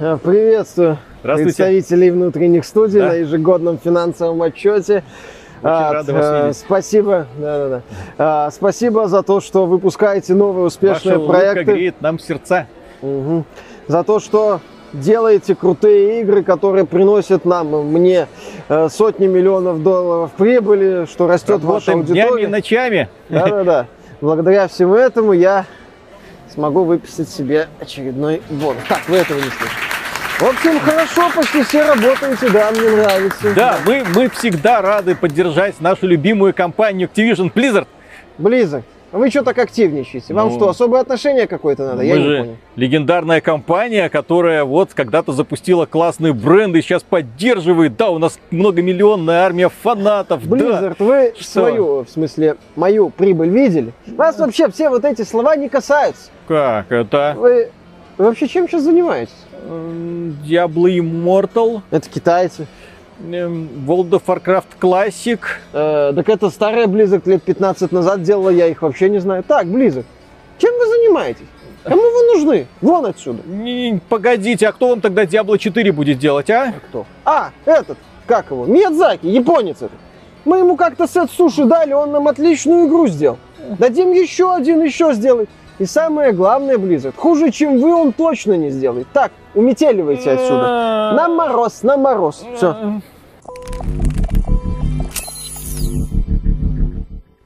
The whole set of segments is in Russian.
Э, Приветствую представителей внутренних студий Да. на ежегодном финансовом отчете. А, рады вас э, видеть. Спасибо, да-да-да. А, спасибо за то, что выпускаете новые успешные Ваша проекты. греет нам сердца. Мгм. За то, что делаете крутые игры, которые приносят нам, мне, сотни миллионов долларов прибыли, что растет ваша Работаем днями и аудитория. ночами. Да-да-да. Благодаря всему этому я смогу выписать себе очередной бонус. Так, вы этого не слышите. В общем, хорошо, почти все работаете, да, мне нравится. Да, мы, мы всегда рады поддержать нашу любимую компанию Activision Blizzard. А вы что так активничаете? Вам Ну, что, особое отношение какое-то надо? Я не понял. легендарная компания, которая вот когда-то запустила классные бренды и сейчас поддерживает. Да, у нас многомиллионная армия фанатов. Да. Blizzard, вы Что? свою, в смысле, мою прибыль видели? Вас вообще все вот эти слова не касаются. Как это? Вы, вы вообще чем сейчас занимаетесь? М, Diablo Immortal, Это китайцы. эм, World of Warcraft Classic. Э, так это старая Blizzard лет 15 назад делала, я их вообще не знаю. Так, Blizzard, чем вы занимаетесь? Кому вы нужны? Вон отсюда. Не, Погодите, а кто вам тогда Diablo 4 будет делать, а? Кто? А, этот, как его? Миядзаки, японец этот. Мы ему как-то сет суши дали, он нам отличную игру сделал. Дадим еще один, еще сделает. И самое главное, Blizzard, хуже, чем вы, он точно не сделает. Так, уметеливайте отсюда. На мороз, на мороз. Все.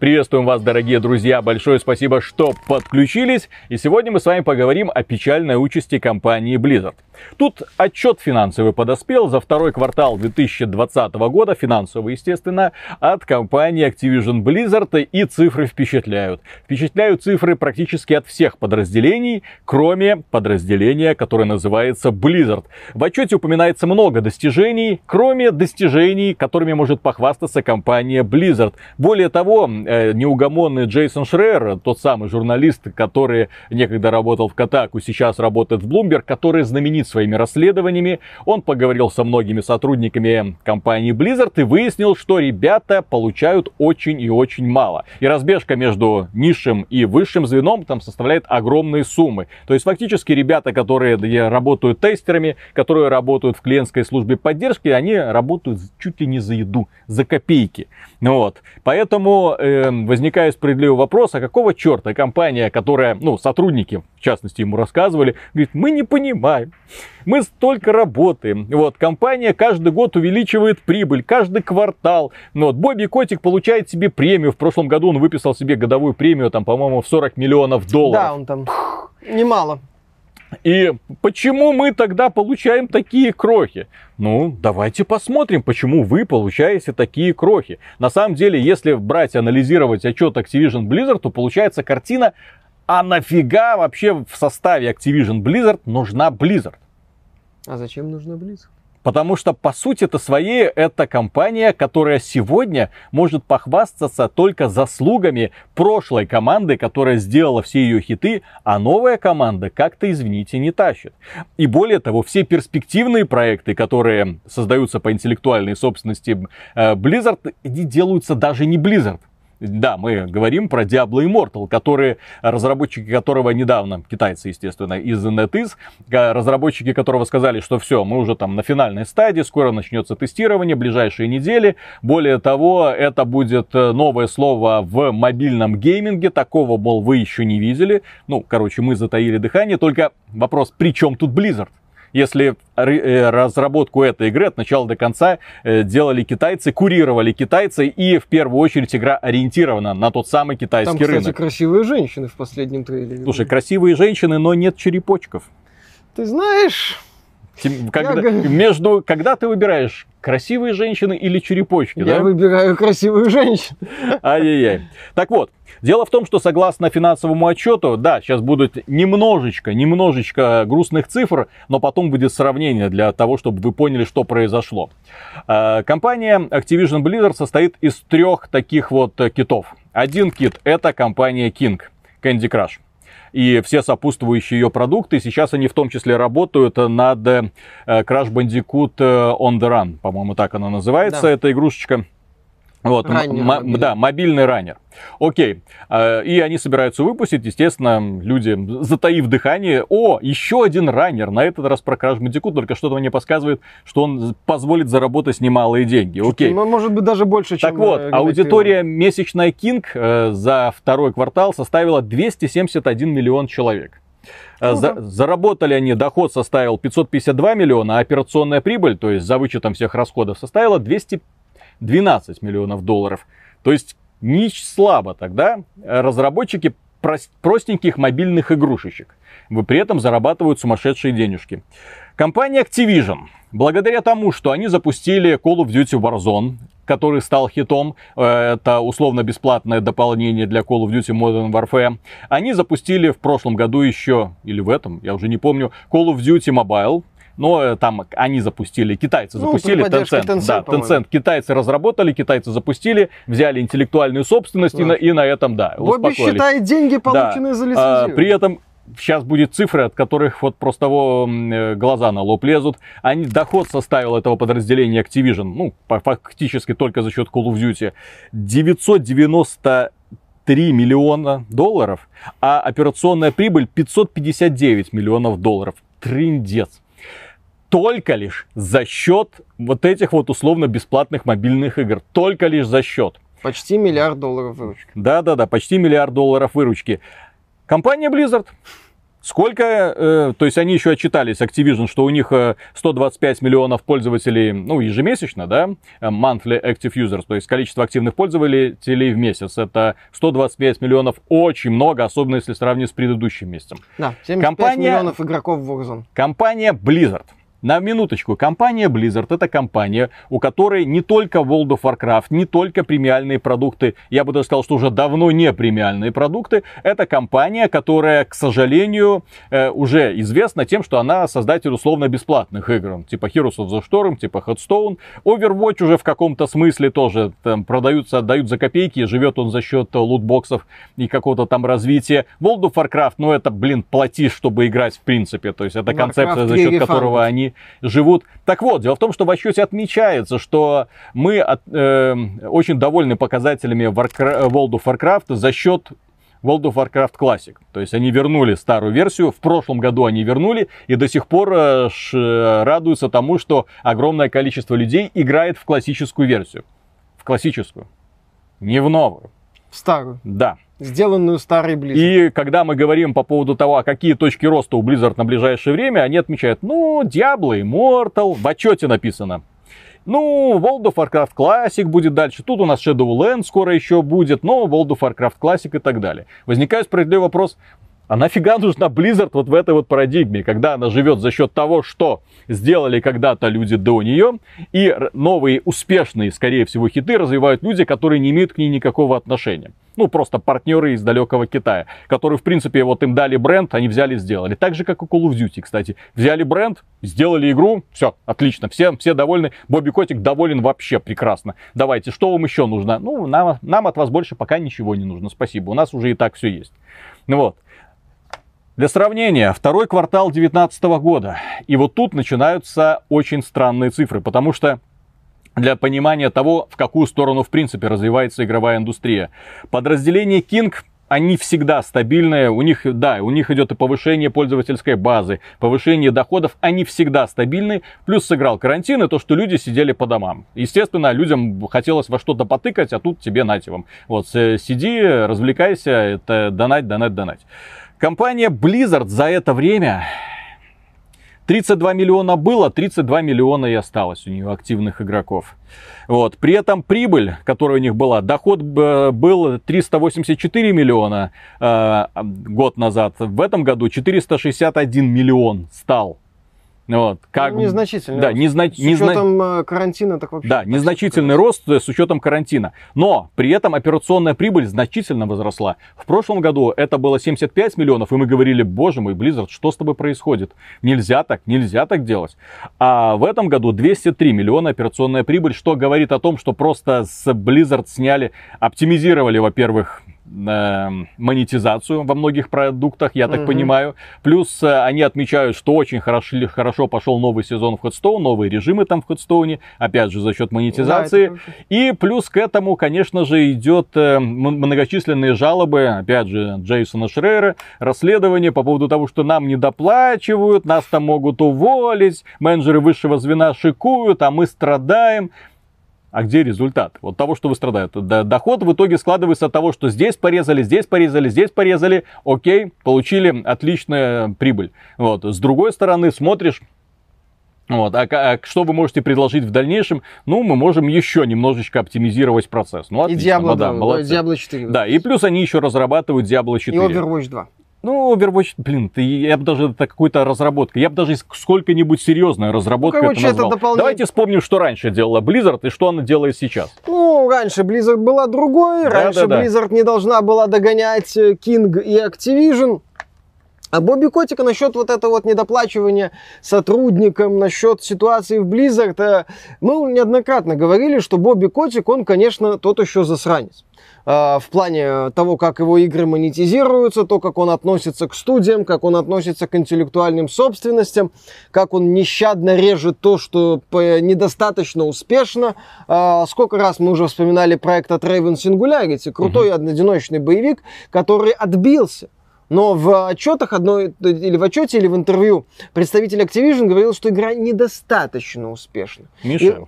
Приветствуем вас, дорогие друзья. Большое спасибо, что подключились. И сегодня мы с вами поговорим о печальной участи компании Blizzard. Тут отчет финансовый подоспел за второй квартал 2020 года, финансовый, естественно, от компании Activision Blizzard, и цифры впечатляют. Впечатляют цифры практически от всех подразделений, кроме подразделения, которое называется Blizzard. В отчете упоминается много достижений, кроме достижений, которыми может похвастаться компания Blizzard. Более того, неугомонный Джейсон Шрер, тот самый журналист, который некогда работал в Катаку, сейчас работает в Bloomberg, который знаменит своими расследованиями, он поговорил со многими сотрудниками компании Blizzard и выяснил, что ребята получают очень и очень мало. И разбежка между низшим и высшим звеном там составляет огромные суммы. То есть фактически ребята, которые э, работают тестерами, которые работают в клиентской службе поддержки, они работают чуть ли не за еду, за копейки. Вот. Поэтому э, возникает справедливый вопрос, а какого черта компания, которая, ну, сотрудники, в частности, ему рассказывали, говорит, мы не понимаем, мы столько работаем. Вот, компания каждый год увеличивает прибыль, каждый квартал. Ну, вот, Бобби Котик получает себе премию. В прошлом году он выписал себе годовую премию, там, по-моему, в 40 миллионов долларов. Да, он там немало. И почему мы тогда получаем такие крохи? Ну, давайте посмотрим, почему вы получаете такие крохи. На самом деле, если брать, анализировать отчет Activision Blizzard, то получается картина, а нафига вообще в составе Activision Blizzard нужна Blizzard? А зачем нужно Blizzard? Потому что, по сути-то своей, это компания, которая сегодня может похвастаться только заслугами прошлой команды, которая сделала все ее хиты, а новая команда как-то, извините, не тащит. И более того, все перспективные проекты, которые создаются по интеллектуальной собственности э, Blizzard, они делаются даже не Blizzard. Да, мы говорим про Diablo Immortal, которые, разработчики которого недавно, китайцы, естественно, из NetEase, э, разработчики которого сказали, что все, мы уже там на финальной стадии, скоро начнется тестирование, ближайшие недели. Более того, это будет э, новое слово в мобильном гейминге, такого, мол, вы еще не видели. Ну, короче, мы затаили дыхание, только вопрос, при чем тут Blizzard? Если э, разработку этой игры от начала до конца э, делали китайцы, курировали китайцы, и в первую очередь игра ориентирована на тот самый Там, китайский кстати, рынок. красивые женщины в последнем трейлере. Слушай, красивые женщины, но нет черепочков. Ты знаешь, Когда, говорю- между, когда ты выбираешь красивые женщины или черепочки, я да? выбираю красивую женщину. Ай-яй-яй. Так вот, дело в том, что согласно финансовому отчету, да, сейчас будет немножечко, немножечко грустных цифр, но потом будет сравнение для того, чтобы вы поняли, что произошло. Э, Компания Activision Blizzard состоит из трех таких вот китов. Один кит это компания King, Candy Crush. И все сопутствующие ее продукты, сейчас они в том числе работают над э, Crash Bandicoot э, On The Run, по-моему, так она называется, Да. эта игрушечка. Вот, Раннер мобильный. да, мобильный раннер. Окей. Э, И они собираются выпустить, естественно, люди, затаив дыхание. О, еще один раннер. На этот раз про Crash Bandicoot, только что-то мне подсказывает, что он позволит заработать немалые деньги. Окей. Ну, может быть, даже больше, чем... Так вот, э, аудитория месячная King э, за второй квартал составила 271 миллион человек. Э, за- заработали они, доход составил 552 миллиона, а операционная прибыль, то есть за вычетом всех расходов, составила 212 миллионов долларов. То есть не слабо тогда э, разработчики прос- простеньких мобильных игрушечек. Вы при этом зарабатывают сумасшедшие денежки. Компания Activision, благодаря тому, что они запустили Call of Duty Warzone, который стал хитом, э, это условно-бесплатное дополнение для Call of Duty Modern Warfare, они запустили в прошлом году еще, или в этом, я уже не помню, Call of Duty Mobile, но э, там они запустили, китайцы Ну, запустили, Tencent, Tencent, да, по-моему. Tencent, китайцы разработали, китайцы запустили, взяли интеллектуальную собственность и, Да. на, и на этом, да, Бобби успокоились. считает деньги, полученные за А, лицензию. при этом сейчас будет цифры, от которых вот просто во, э, глаза на лоб лезут. Они, доход составил этого подразделения Activision, ну, фактически только за счет Call of Duty, 993 миллиона долларов, а операционная прибыль 559 миллионов долларов. Трындец. Только лишь за счет вот этих вот условно-бесплатных мобильных игр. Только лишь за счет. Почти миллиард долларов выручки. Да-да-да, почти миллиард долларов выручки. Компания Blizzard. Сколько, э, то есть они еще отчитались, Activision, что у них э, 125 миллионов пользователей, ну, ежемесячно, да, э, monthly active users, то есть количество активных пользователей в месяц. Это 125 миллионов, очень много, особенно если сравнить с предыдущим месяцем. Да, 75 Компания- миллионов игроков в Warzone. Компания Blizzard. На минуточку, компания Blizzard это компания, у которой не только World of Warcraft, не только премиальные продукты, я бы даже сказал, что уже давно не премиальные продукты, это компания, которая, к сожалению, э, уже известна тем, что она создатель условно бесплатных игр, типа Heroes of the Storm, типа Hearthstone. Overwatch уже в каком-то смысле тоже там продаются, отдают за копейки, живет он за счет лутбоксов и какого-то там развития. World of Warcraft, ну это, блин, платишь, чтобы играть в принципе, то есть это Warcraft концепция, за счет которого они живут. Так вот, дело в том, что в отчете отмечается, что мы от- э, очень довольны показателями Warcra- World of Warcraft за счет World of Warcraft Classic. То есть они вернули старую версию, в прошлом году они вернули и до сих пор э, ш- радуются тому, что огромное количество людей играет в классическую версию. В классическую. Не в новую. Старую. Да. Сделанную старой Blizzard. И когда мы говорим по поводу того, а какие точки роста у Blizzard на ближайшее время, они отмечают, ну, Diablo, Immortal, в отчете написано. Ну, World of Warcraft Classic будет дальше. Тут у нас Shadowlands скоро еще будет, но World of Warcraft Classic и так далее. Возникает справедливый вопрос, а нафига нужна Blizzard вот в этой вот парадигме, когда она живет за счет того, что сделали когда-то люди до нее, и новые успешные, скорее всего, хиты развивают люди, которые не имеют к ней никакого отношения. Ну, просто партнеры из далекого Китая, которые, в принципе, вот им дали бренд, они взяли и сделали. Так же, как и Call of Duty, кстати. Взяли бренд, сделали игру, все, отлично, все, все довольны. Бобби Котик доволен вообще прекрасно. Давайте, что вам еще нужно? Ну, нам, нам от вас больше пока ничего не нужно, спасибо. У нас уже и так все есть. Ну вот. Для сравнения, второй квартал 2019 года. И вот тут начинаются очень странные цифры, потому что для понимания того, в какую сторону, в принципе, развивается игровая индустрия. Подразделение King они всегда стабильные, у них, да, у них идет и повышение пользовательской базы, повышение доходов, они всегда стабильны, плюс сыграл карантин и то, что люди сидели по домам. Естественно, людям хотелось во что-то потыкать, а тут тебе нате вам. Вот, э, сиди, развлекайся, это донать, донать, донать. Компания Blizzard за это время 32 миллиона было, 32 миллиона и осталось у нее активных игроков. Вот. При этом прибыль, которая у них была, доход э, был 384 миллиона э, год назад. В этом году 461 миллион стал. Вот. Как... Ну, незначительный Да, рост. незна... С учетом э, карантина, так вообще. да, незначительный рост э, с учетом карантина. Но при этом операционная прибыль значительно возросла. В прошлом году это было 75 миллионов, и мы говорили, боже мой, Blizzard, что с тобой происходит? Нельзя так, нельзя так делать. А в этом году 203 миллиона операционная прибыль, что говорит о том, что просто с Blizzard сняли, оптимизировали, во-первых, монетизацию во многих продуктах, я так угу. понимаю. Плюс э, они отмечают, что очень хорошо, хорошо пошел новый сезон в Headstone, новые режимы там в Headstone, опять же за счет монетизации. Да, и плюс к этому, конечно же, идет э, многочисленные жалобы, опять же, Джейсона Шрейера, расследование по поводу того, что нам не доплачивают, нас там могут уволить, менеджеры высшего звена шикуют, а мы страдаем. А где результат? Вот того, что вы страдаете. Доход в итоге складывается от того, что здесь порезали, здесь порезали, здесь порезали. Окей, получили отличную прибыль. Вот. С другой стороны, смотришь, вот. А, а что вы можете предложить в дальнейшем? Ну, мы можем еще немножечко оптимизировать процесс. Ну, отлично. И Diablo 2, ну, да, Diablo 4. Да, и плюс они еще разрабатывают Diablo 4. И Overwatch 2. Ну, Overwatch, блин, ты, я бы даже это какой-то разработка. Я бы даже сколько-нибудь серьезная разработка ну, короче, это назвал. Это дополнение... Давайте вспомним, что раньше делала Blizzard и что она делает сейчас. Ну, раньше Blizzard была другой. Да, раньше да, да. Blizzard не должна была догонять э, King и Activision. А Бобби Котика насчет вот этого вот недоплачивания сотрудникам, насчет ситуации в Blizzard, э, мы неоднократно говорили, что Бобби Котик, он, конечно, тот еще засранец. Э, в плане того, как его игры монетизируются, то, как он относится к студиям, как он относится к интеллектуальным собственностям, как он нещадно режет то, что недостаточно успешно. Э, сколько раз мы уже вспоминали проект от Raven Singularity, крутой mm-hmm. одиночный боевик, который отбился. Но в отчетах одной, или в отчете, или в интервью представитель Activision говорил, что игра недостаточно успешна. Миша,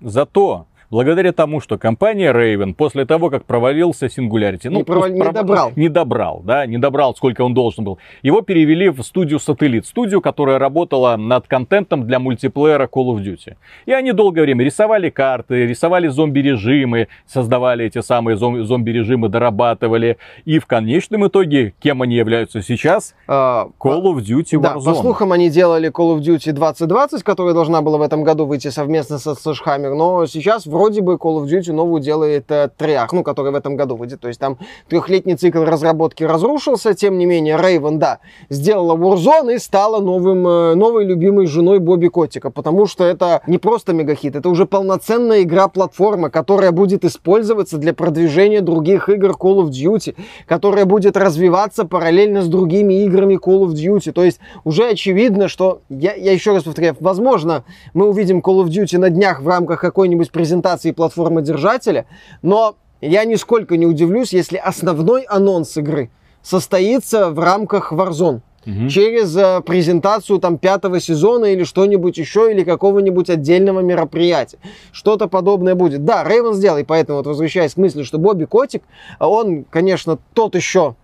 И... зато благодаря тому, что компания Raven после того, как провалился Singularity, ну, не, провал... не про... добрал. Не добрал, да, не добрал, сколько он должен был. Его перевели в студию Сателлит, студию, которая работала над контентом для мультиплеера Call of Duty. И они долгое время рисовали карты, рисовали зомби-режимы, создавали эти самые зомби-режимы, дорабатывали. И в конечном итоге, кем они являются сейчас? А, Call of Duty Warzone. Да, по слухам, они делали Call of Duty 2020, которая должна была в этом году выйти совместно со Slashhammer, но сейчас вроде вроде бы Call of Duty новую делает э, Treyarch, ну, который в этом году выйдет. То есть там трехлетний цикл разработки разрушился, тем не менее, Raven, да, сделала Warzone и стала новым, э, новой любимой женой Бобби Котика, потому что это не просто мегахит, это уже полноценная игра-платформа, которая будет использоваться для продвижения других игр Call of Duty, которая будет развиваться параллельно с другими играми Call of Duty. То есть уже очевидно, что, я, я еще раз повторяю, возможно, мы увидим Call of Duty на днях в рамках какой-нибудь презентации презентации платформы держателя, но я нисколько не удивлюсь, если основной анонс игры состоится в рамках Warzone. Угу. Через э, презентацию там пятого сезона или что-нибудь еще, или какого-нибудь отдельного мероприятия. Что-то подобное будет. Да, Рейвен сделал, и поэтому вот возвращаясь к мысли, что Бобби Котик, он, конечно, тот еще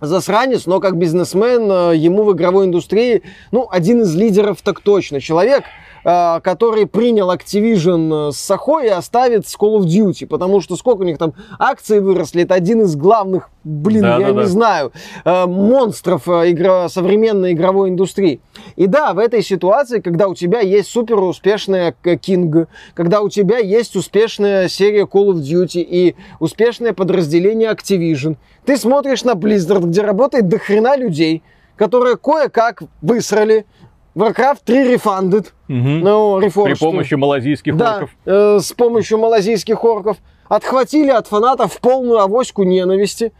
засранец, но как бизнесмен э, ему в игровой индустрии, ну, один из лидеров так точно. Человек, который принял Activision э, с Сахой и оставит с Call of Duty, потому что сколько у них там акций выросли, это один из главных, блин, да, я да, не да. знаю, э, монстров игра, современной игровой индустрии. И да, в этой ситуации, когда у тебя есть супер успешная King, когда у тебя есть успешная серия Call of Duty и успешное подразделение Activision, ты смотришь на Blizzard, где работает дохрена людей, которые кое-как высрали, Warcraft 3 Refunded. Угу. Ну. При помощи малазийских да, орков. Э, с помощью малазийских орков. Отхватили от фанатов полную авоську ненависти.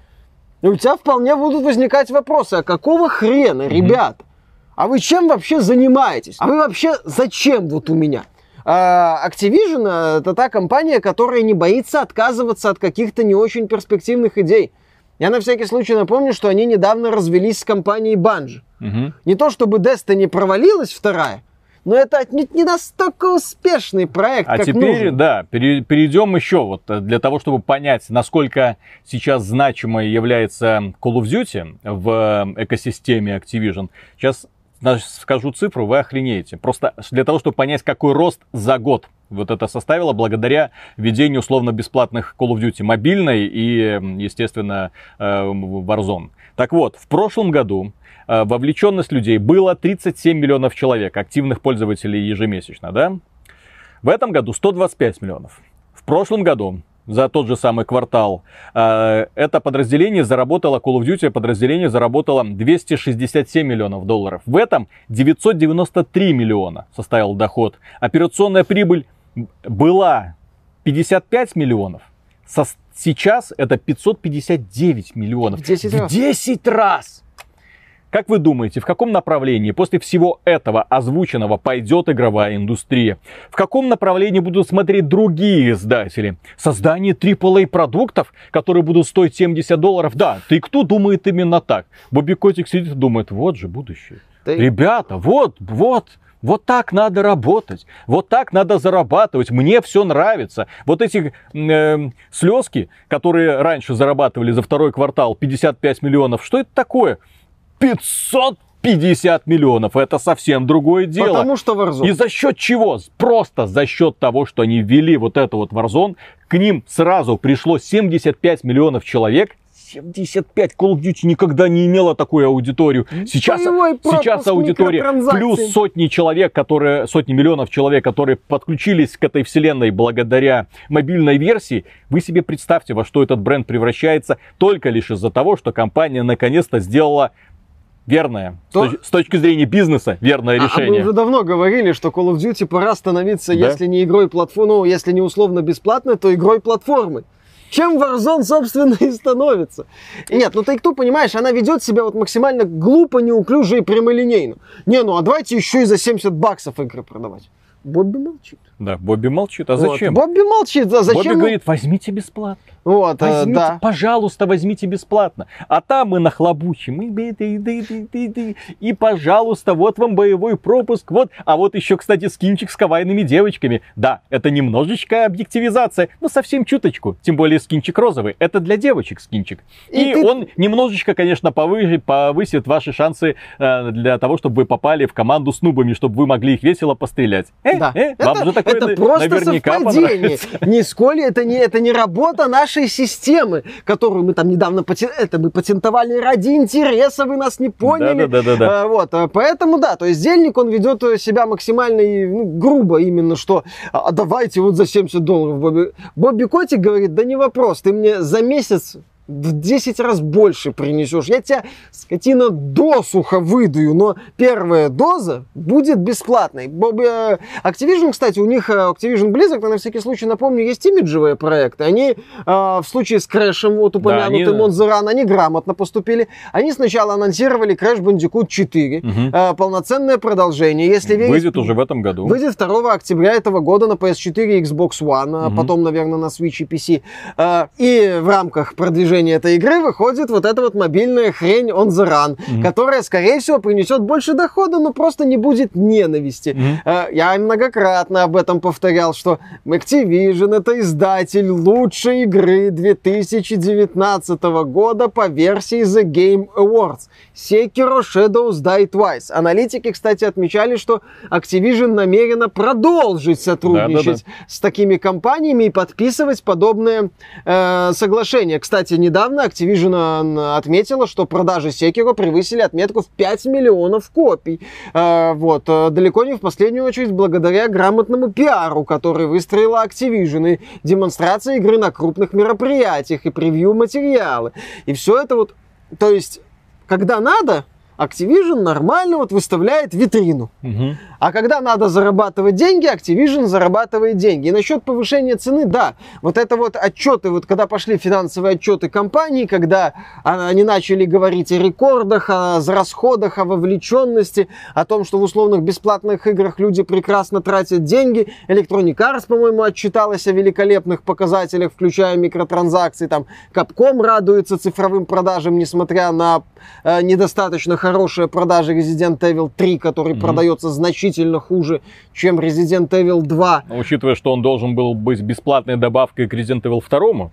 И у тебя вполне будут возникать вопросы, а какого хрена, угу. ребят? А вы чем вообще занимаетесь? А вы вообще зачем вот у меня? А, Activision это та компания, которая не боится отказываться от каких-то не очень перспективных идей. Я на всякий случай напомню, что они недавно развелись с компанией Bungie. Угу. Не то чтобы Destiny провалилась вторая, но это отнюдь не настолько успешный проект, а как теперь, нужен. да, перейдем еще вот э, для того, чтобы понять, насколько сейчас значимой является Call of Duty в э, экосистеме Activision. Сейчас скажу цифру, вы охренеете. Просто для того, чтобы понять, какой рост за год вот это составило благодаря введению условно-бесплатных Call of Duty мобильной и, естественно, э, Warzone. Так вот, в прошлом году э, вовлеченность людей было 37 миллионов человек, активных пользователей ежемесячно, да? В этом году 125 миллионов. В прошлом году за тот же самый квартал. Э, это подразделение заработало, Call of Duty подразделение заработало 267 миллионов долларов. В этом 993 миллиона составил доход. Операционная прибыль была 55 миллионов, сейчас это 559 миллионов. В 10 раз. 10 раз! Как вы думаете, в каком направлении после всего этого озвученного пойдет игровая индустрия? В каком направлении будут смотреть другие издатели? Создание AAA продуктов, которые будут стоить 70 долларов? Да, ты кто думает именно так? Бобби Котик сидит и думает, вот же будущее. Ты- Ребята, вот, вот, вот так надо работать, вот так надо зарабатывать, мне все нравится. Вот эти э, слезки, которые раньше зарабатывали за второй квартал 55 миллионов, что это такое? 550 миллионов, это совсем другое дело. Потому что Warzone. И за счет чего? Просто за счет того, что они ввели вот это вот Warzone, к ним сразу пришло 75 миллионов человек. 75 Call of Duty никогда не имела такую аудиторию. Сейчас, сейчас аудитория плюс сотни человек, которые, сотни миллионов человек, которые подключились к этой вселенной благодаря мобильной версии. Вы себе представьте, во что этот бренд превращается только лишь из-за того, что компания наконец-то сделала верное, с То- точ- с точки зрения бизнеса, верное А- А мы решение. уже давно говорили, что Call of Duty пора становиться, Да. если не игрой платформы, ну, если не условно бесплатной, то игрой платформы. Чем Warzone, собственно, и становится. И нет, ну Take-Two, понимаешь, она ведет себя вот максимально глупо, неуклюже и прямолинейно. Не, ну а давайте еще и за 70 баксов игры продавать. Бобби молчит. Да, Бобби молчит. А Вот. зачем? Бобби молчит, а зачем? Бобби говорит, возьмите бесплатно. Вот, э, Возьмите, да. пожалуйста, возьмите бесплатно. А там мы нахлобучим. И. И, пожалуйста, вот вам боевой пропуск. Вот. А вот еще, кстати, скинчик с кавайными девочками. Да, это немножечко объективизация, но совсем чуточку. Тем более скинчик розовый. Это для девочек скинчик. И, И ты- он немножечко, конечно, повысит, повысит ваши шансы э, для того, чтобы вы попали в команду с нубами, чтобы вы могли их весело пострелять. Э, Да. э, вам это, же такое это на- просто наверняка совпадение. Нисколько это не, это не работа нашей системы, которую мы там недавно патен- это мы патентовали ради интереса, вы нас не поняли. Да-да-да-да-да. А, вот, а, поэтому да, то есть Зельник, он ведет э, себя максимально ну, грубо именно, что а а давайте вот за 70 долларов Бобби. Бобби Котик говорит, да не вопрос, ты мне за месяц в 10 раз больше принесешь. Я тебя, скотина, досуха выдаю, но первая доза будет бесплатной. Э, Activision, кстати, у них э, Activision Blizzard, на всякий случай напомню, есть имиджевые проекты. Они э, в случае с Крэшем, вот упомянутым они- Монзеран, они грамотно поступили. Они сначала анонсировали Crash Bandicoot 4, Мгм. э, полноценное продолжение. Если верить, Выйдет уже в этом году. Выйдет 2 октября этого года на PS4 и Xbox One, Мгм. потом, наверное, на Switch и PC. И в рамках продвижения этой игры выходит вот эта вот мобильная хрень On The Run, Мгм. которая, скорее всего, принесет больше дохода, но просто не будет ненависти. А, Я многократно об этом повторял, что Activision это издатель лучшей игры 2019 года по версии The Game Awards. Sekiro Shadows Die Twice. Аналитики, кстати, отмечали, что Activision намерена продолжить сотрудничать с такими компаниями и подписывать подобные э, соглашения. Кстати, недавно Activision отметила, что продажи Sekiro превысили отметку в 5 миллионов копий. Э, вот, э, далеко не в последнюю очередь благодаря грамотному пиару, который выстроила Activision, и демонстрации игры на крупных мероприятиях, и превью материалы. И все это вот, то есть, когда надо, Activision нормально вот выставляет витрину. Мгм. А когда надо зарабатывать деньги, Activision зарабатывает деньги. И насчет повышения цены, да, вот это вот отчеты, вот когда пошли финансовые отчеты компании, когда а, они начали говорить о рекордах, о расходах, о вовлеченности, о том, что в условных бесплатных играх люди прекрасно тратят деньги. Electronic Arts, по-моему, отчиталась о великолепных показателях, включая микротранзакции. Там Capcom радуется цифровым продажам, несмотря на э, недостаточно хорошие продажи Resident Evil 3, который Мгм. продается значительно хуже, чем Resident Evil 2. Но Учитывая, что он должен был быть бесплатной добавкой к Resident Evil 2,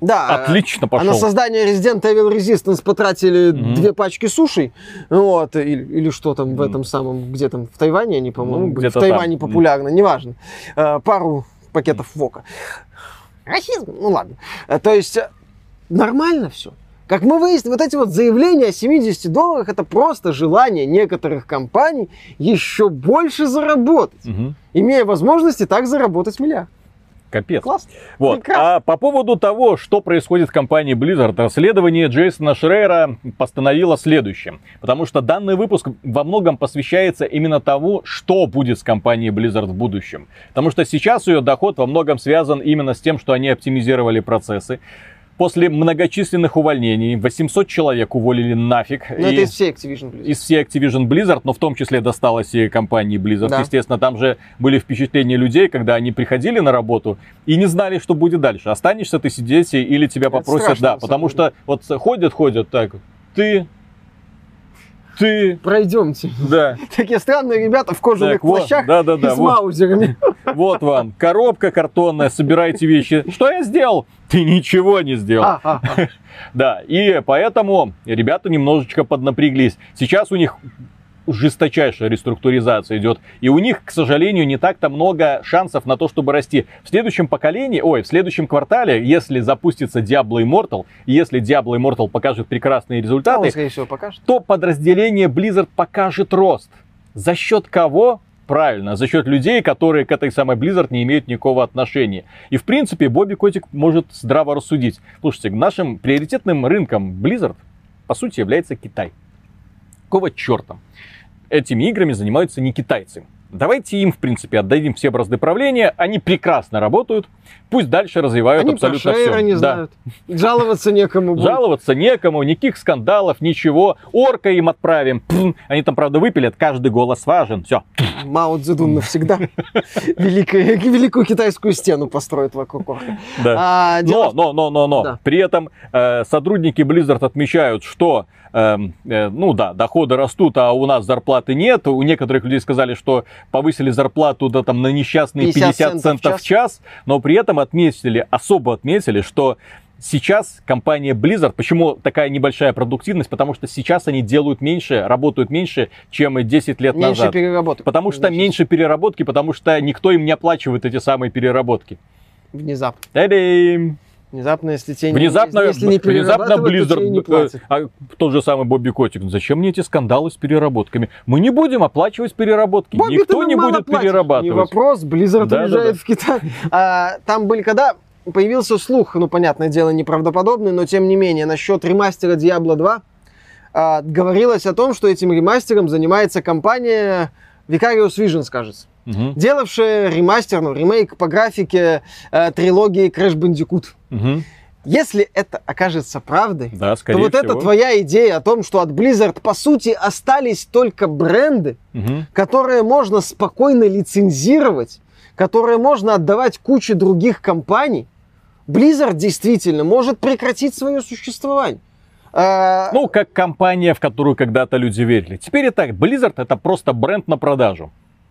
Да, отлично А на пошел. создание Resident Evil Resistance потратили Мгм. две пачки суши. Вот, или, или что там в этом самом, где там, в Тайване они, по-моему, Ну, были. В Тайване там. популярно, неважно. Э, пару пакетов вока. Расизм, ну ладно. Э, То есть, э, нормально все. Как мы выяснили, вот эти вот заявления о 70 долларах, это просто желание некоторых компаний еще больше заработать, Мгм. имея возможности так заработать миллиард. Капец. Классно. Вот. Прекрасно. А по поводу того, что происходит в компании Blizzard, расследование Джейсона Шрейера постановило следующее. Потому что данный выпуск во многом посвящается именно тому, что будет с компанией Blizzard в будущем. Потому что сейчас ее доход во многом связан именно с тем, что они оптимизировали процессы. После многочисленных увольнений 800 человек уволили нафиг. Но И- это из всей Activision Blizzard. из всей Activision Blizzard, но в том числе досталось и компании Blizzard. Да. Естественно, там же были впечатления людей, когда они приходили на работу и не знали, что будет дальше. Останешься ты сидеть или тебя Это попросят, страшно, да, потому самом что вот ходят, ходят так, ты, ты, Пройдемте. да, Такие странные ребята в кожаных Так, вот, плащах да-да-да, и с вот. маузерами. вот вам коробка картонная, собирайте вещи. Что я сделал? Ты ничего не сделал. А, а, а. Да, и поэтому ребята немножечко поднапряглись. Сейчас у них жесточайшая реструктуризация идет. И у них, к сожалению, не так-то много шансов на то, чтобы расти. В следующем поколении, ой, в следующем квартале, если запустится Diablo Immortal, если Diablo Immortal покажет прекрасные результаты, он, скорее всего, покажет. то подразделение Blizzard покажет рост. За счет кого? Правильно, за счет людей, которые к этой самой Blizzard не имеют никакого отношения. И в принципе Бобби Котик может здраво рассудить. Слушайте, нашим приоритетным рынком Blizzard по сути является Китай. Какого черта? Этими играми занимаются не китайцы. Давайте им, в принципе, отдадим все бразды правления. Они прекрасно работают. Пусть дальше развивают Они абсолютно все. не Да. знают. Жаловаться некому будет. Жаловаться некому, никаких скандалов, ничего. Орка им отправим. Они там, правда, выпилят, каждый голос важен. Все. Мао Цзэдун навсегда великую, великую китайскую стену построит вокруг орка. Да. А, Но, но, но, но, но. Да. При этом э, сотрудники Blizzard отмечают, что, ну да, доходы растут, а у нас зарплаты нет. У некоторых людей сказали, что повысили зарплату да, там, на несчастные 50 50, центов, в в час. Но при этом отметили, особо отметили, что Сейчас компания Blizzard, почему такая небольшая продуктивность? Потому что сейчас они делают меньше, работают меньше, чем 10 лет меньше назад. переработок. Потому что Значит, меньше переработки, потому что никто им не оплачивает эти самые переработки. Внезапно. Та-дам! Внезапно, если тебе Внезапно, не, если не внезапно не Blizzard, платят. э, а тот же самый Бобби Котик, зачем мне эти скандалы с переработками? Мы не будем оплачивать переработки. Бобби, Никто не будет платишь. перерабатывать. Не вопрос, Blizzard Да, да, уезжает да. в Китай. А, там были, когда появился слух, ну, понятное дело, неправдоподобный, но тем не менее, насчет ремастера Diablo 2, а, говорилось о том, что этим ремастером занимается компания Vicarious Visions, кажется. Мгм, Делавшая ремастер, ну, ремейк по графике э, трилогии Crash Bandicoot. мгм. Если это окажется правдой, Да, то вот всего. эта твоя идея о том, что от Blizzard, по сути, остались только бренды, Мгм. которые можно спокойно лицензировать, которые можно отдавать куче других компаний, Blizzard действительно может прекратить свое существование. А, Ну, как компания, в которую когда-то люди верили. Теперь и так, Blizzard это просто бренд на продажу.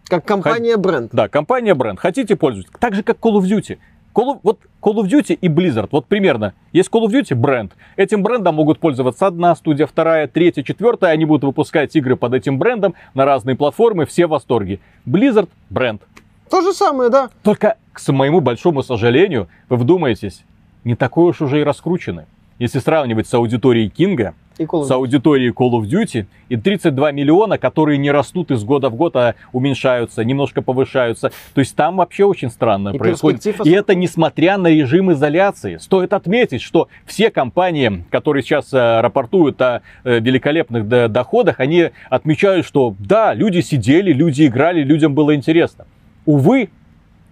Как компания бренд. Да, компания бренд. Хотите пользуйтесь. Так же, как Call of Duty. Call of, вот Call of Duty и Blizzard, вот примерно. Есть Call of Duty бренд. Этим брендом могут пользоваться одна студия, вторая, третья, четвертая. Они будут выпускать игры под этим брендом на разные платформы, все в восторге. Blizzard бренд. То же самое, да. Только, к моему большому сожалению, вы вдумаетесь, не такой уж уже и раскрученный. Если сравнивать с аудиторией Кинга, И Call с аудиторией Call of Duty и 32 миллиона, которые не растут из года в год, а уменьшаются, немножко повышаются. То есть там вообще очень странно И происходит. перспектив И это несмотря на режим изоляции. Стоит отметить, что все компании, которые сейчас э, рапортуют о э, великолепных до- доходах, они отмечают, что да, люди сидели, люди играли, людям было интересно. Увы,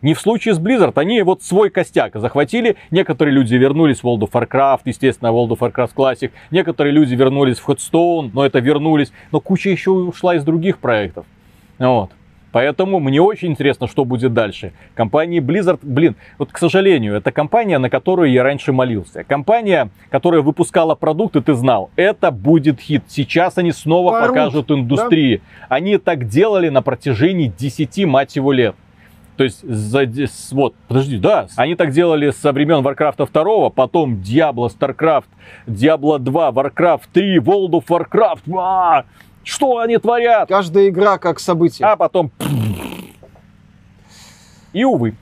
не в случае с Blizzard. Они вот свой костяк захватили. Некоторые люди вернулись в World of Warcraft, естественно, World of Warcraft Classic. Некоторые люди вернулись в Hearthstone, но это вернулись. Но куча еще ушла из других проектов. Вот. Поэтому мне очень интересно, что будет дальше. Компании Blizzard, блин, вот, к сожалению, это компания, на которую я раньше молился. Компания, которая выпускала продукты, ты знал, это будет хит. Сейчас они снова Порут, покажут индустрии. Они так делали на протяжении 10, мать его, лет. То есть, за, вот, подожди, да, они так делали со времен Warcraft 2, потом Diablo, StarCraft, Diablo 2, Warcraft 3, World of Warcraft. А, что они творят? Каждая игра как событие. А потом... И увы.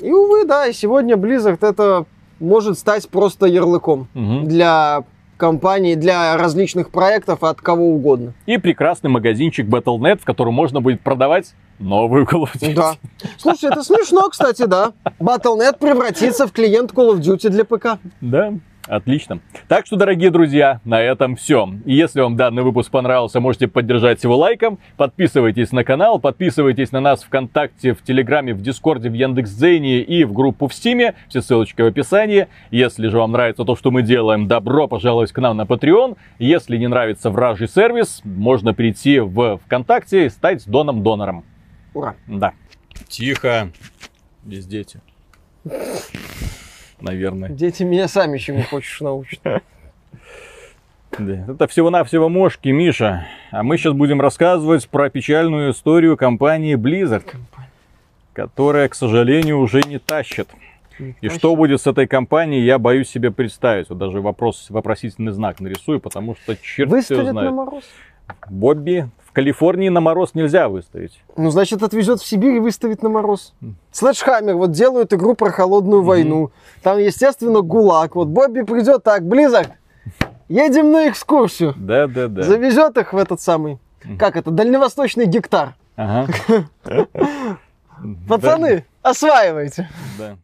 И, увы, да, и сегодня Blizzard это может стать просто ярлыком Мгм. для компаний, для различных проектов от кого угодно. И прекрасный магазинчик Battle.net, в котором можно будет продавать Новую Call of Duty. Да. Слушай, это смешно, кстати, да. Battle.net превратится в клиент Call of Duty для ПК. Да, отлично. Так что, дорогие друзья, на этом все. Если вам данный выпуск понравился, можете поддержать его лайком. Подписывайтесь на канал, подписывайтесь на нас ВКонтакте, в Телеграме, в Дискорде, в Яндекс.Дзене и в группу в Стиме. Все ссылочки в описании. Если же вам нравится то, что мы делаем, добро пожаловать к нам на Patreon. Если не нравится вражий сервис, можно перейти в ВКонтакте и стать доном-донором. Ура. Да. Тихо. Здесь дети. Наверное. Дети меня сами чему хочешь научат. Да, Это всего-навсего мошки, Миша. А мы сейчас будем рассказывать про печальную историю компании Blizzard, которая, к сожалению, уже не тащит. И что будет с этой компанией, я боюсь себе представить. Вот даже вопрос, вопросительный знак нарисую, потому что черт все Выставят на знает. мороз? Бобби, Калифорнии на мороз нельзя выставить. Ну, значит, отвезет в Сибирь и выставит на мороз. Слэшхаммер, вот делают игру про холодную войну. Там, естественно, ГУЛАГ. Вот Бобби придет так, Blizzard, едем на экскурсию. Да-да-да. Завезет их в этот самый, как это, дальневосточный гектар. Ага. Пацаны, осваивайте. Да.